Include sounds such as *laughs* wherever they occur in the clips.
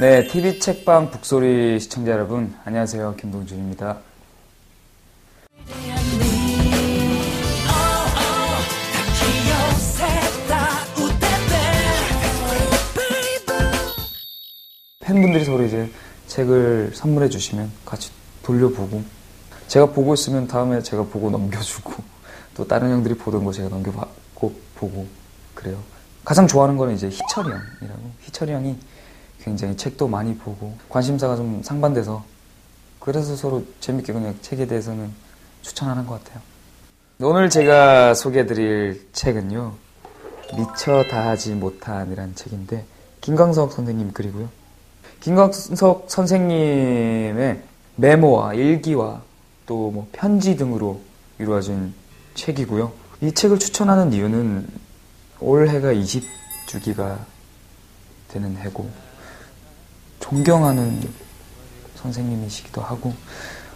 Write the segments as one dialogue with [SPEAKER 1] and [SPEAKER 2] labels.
[SPEAKER 1] 네, TV 책방 북소리 시청자 여러분, 안녕하세요. 김동준입니다. 팬분들이 서로 이제 책을 선물해 주시면 같이 돌려보고 제가 보고 있으면 다음에 제가 보고 넘겨주고 또 다른 형들이 보던 거 제가 넘겨받고 보고 그래요. 가장 좋아하는 거는 이제 희철이 형이라고 희철이 형이 굉장히 책도 많이 보고 관심사가 좀 상반돼서 그래서 서로 재밌게 그냥 책에 대해서는 추천하는 것 같아요. 오늘 제가 소개해드릴 책은요 미처 다하지 못한이라는 책인데 김광석 선생님 글이고요. 김광석 선생님의 메모와 일기와 또 뭐 편지 등으로 이루어진 책이고요. 이 책을 추천하는 이유는 올해가 20주기가 되는 해고 존경하는 선생님이시기도 하고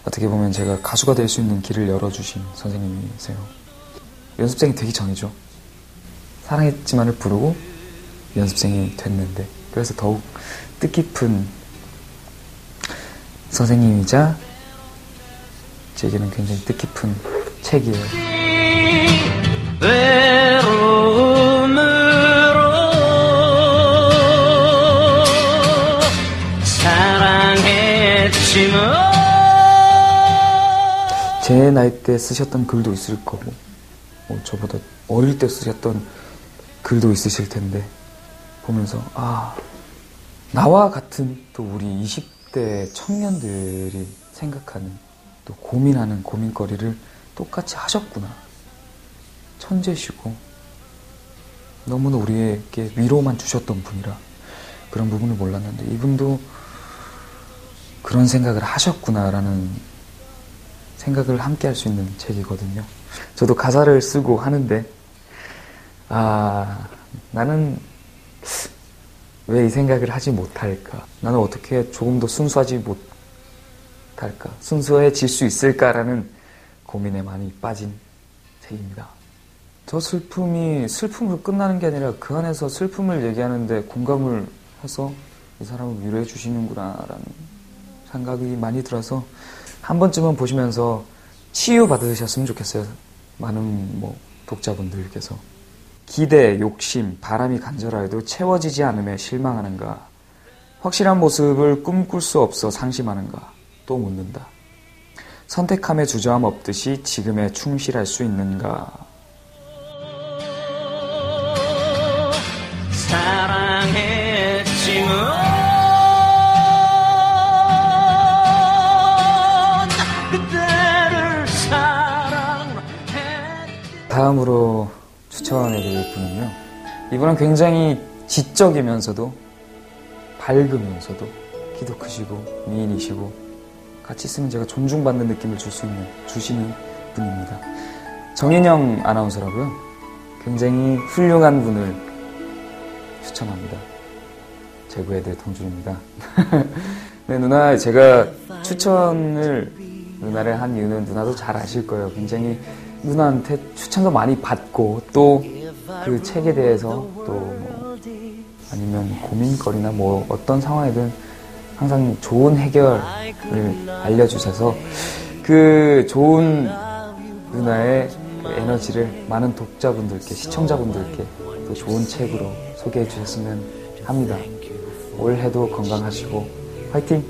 [SPEAKER 1] 어떻게 보면 제가 가수가 될 수 있는 길을 열어주신 선생님이세요. 연습생이 되기 전이죠. 사랑했지만을 부르고 연습생이 됐는데 그래서 더욱 뜻깊은 선생님이자 제게는 굉장히 뜻깊은 책이에요. 제 나이 때 쓰셨던 글도 있을 거고, 뭐 저보다 어릴 때 쓰셨던 글도 있으실 텐데, 보면서, 아, 나와 같은 또 우리 20대 청년들이 생각하는 또 고민하는 고민거리를 똑같이 하셨구나. 천재시고, 너무나 우리에게 위로만 주셨던 분이라 그런 부분을 몰랐는데, 이분도 그런 생각을 하셨구나라는 생각을 함께 할 수 있는 책이거든요. 저도 가사를 쓰고 하는데, 아, 나는 왜 이 생각을 하지 못할까? 나는 어떻게 조금 더 순수하지 못할까? 순수해질 수 있을까라는 고민에 많이 빠진 책입니다. 저 슬픔이 슬픔으로 끝나는 게 아니라 그 안에서 슬픔을 얘기하는데 공감을 해서 이 사람을 위로해 주시는구나라는 생각이 많이 들어서 한 번쯤은 보시면서 치유 받으셨으면 좋겠어요. 많은 뭐 독자분들께서 기대, 욕심, 바람이 간절하여도 채워지지 않음에 실망하는가? 확실한 모습을 꿈꿀 수 없어 상심하는가? 또 묻는다. 선택함에 주저함 없듯이 지금에 충실할 수 있는가? 사랑했지만 다음으로 추천해드릴 분은요. 이분은 굉장히 지적이면서도 밝으면서도 키도 크시고 미인이시고 같이 있으면 제가 존중받는 느낌을 줄 수 있는 주시는 분입니다. 정인영 아나운서라고요. 굉장히 훌륭한 분을 추천합니다. 제구의대 동준입니다. *laughs* 네, 누나 제가 추천을 누나를 한 이유는 누나도 잘 아실 거예요. 굉장히 누나한테 추천도 많이 받고 또 그 책에 대해서 또 뭐 아니면 고민거리나 뭐 어떤 상황이든 항상 좋은 해결을 알려주셔서 그 좋은 누나의 그 에너지를 많은 독자분들께 시청자분들께 또 좋은 책으로 소개해 주셨으면 합니다. 올해도 건강하시고 화이팅!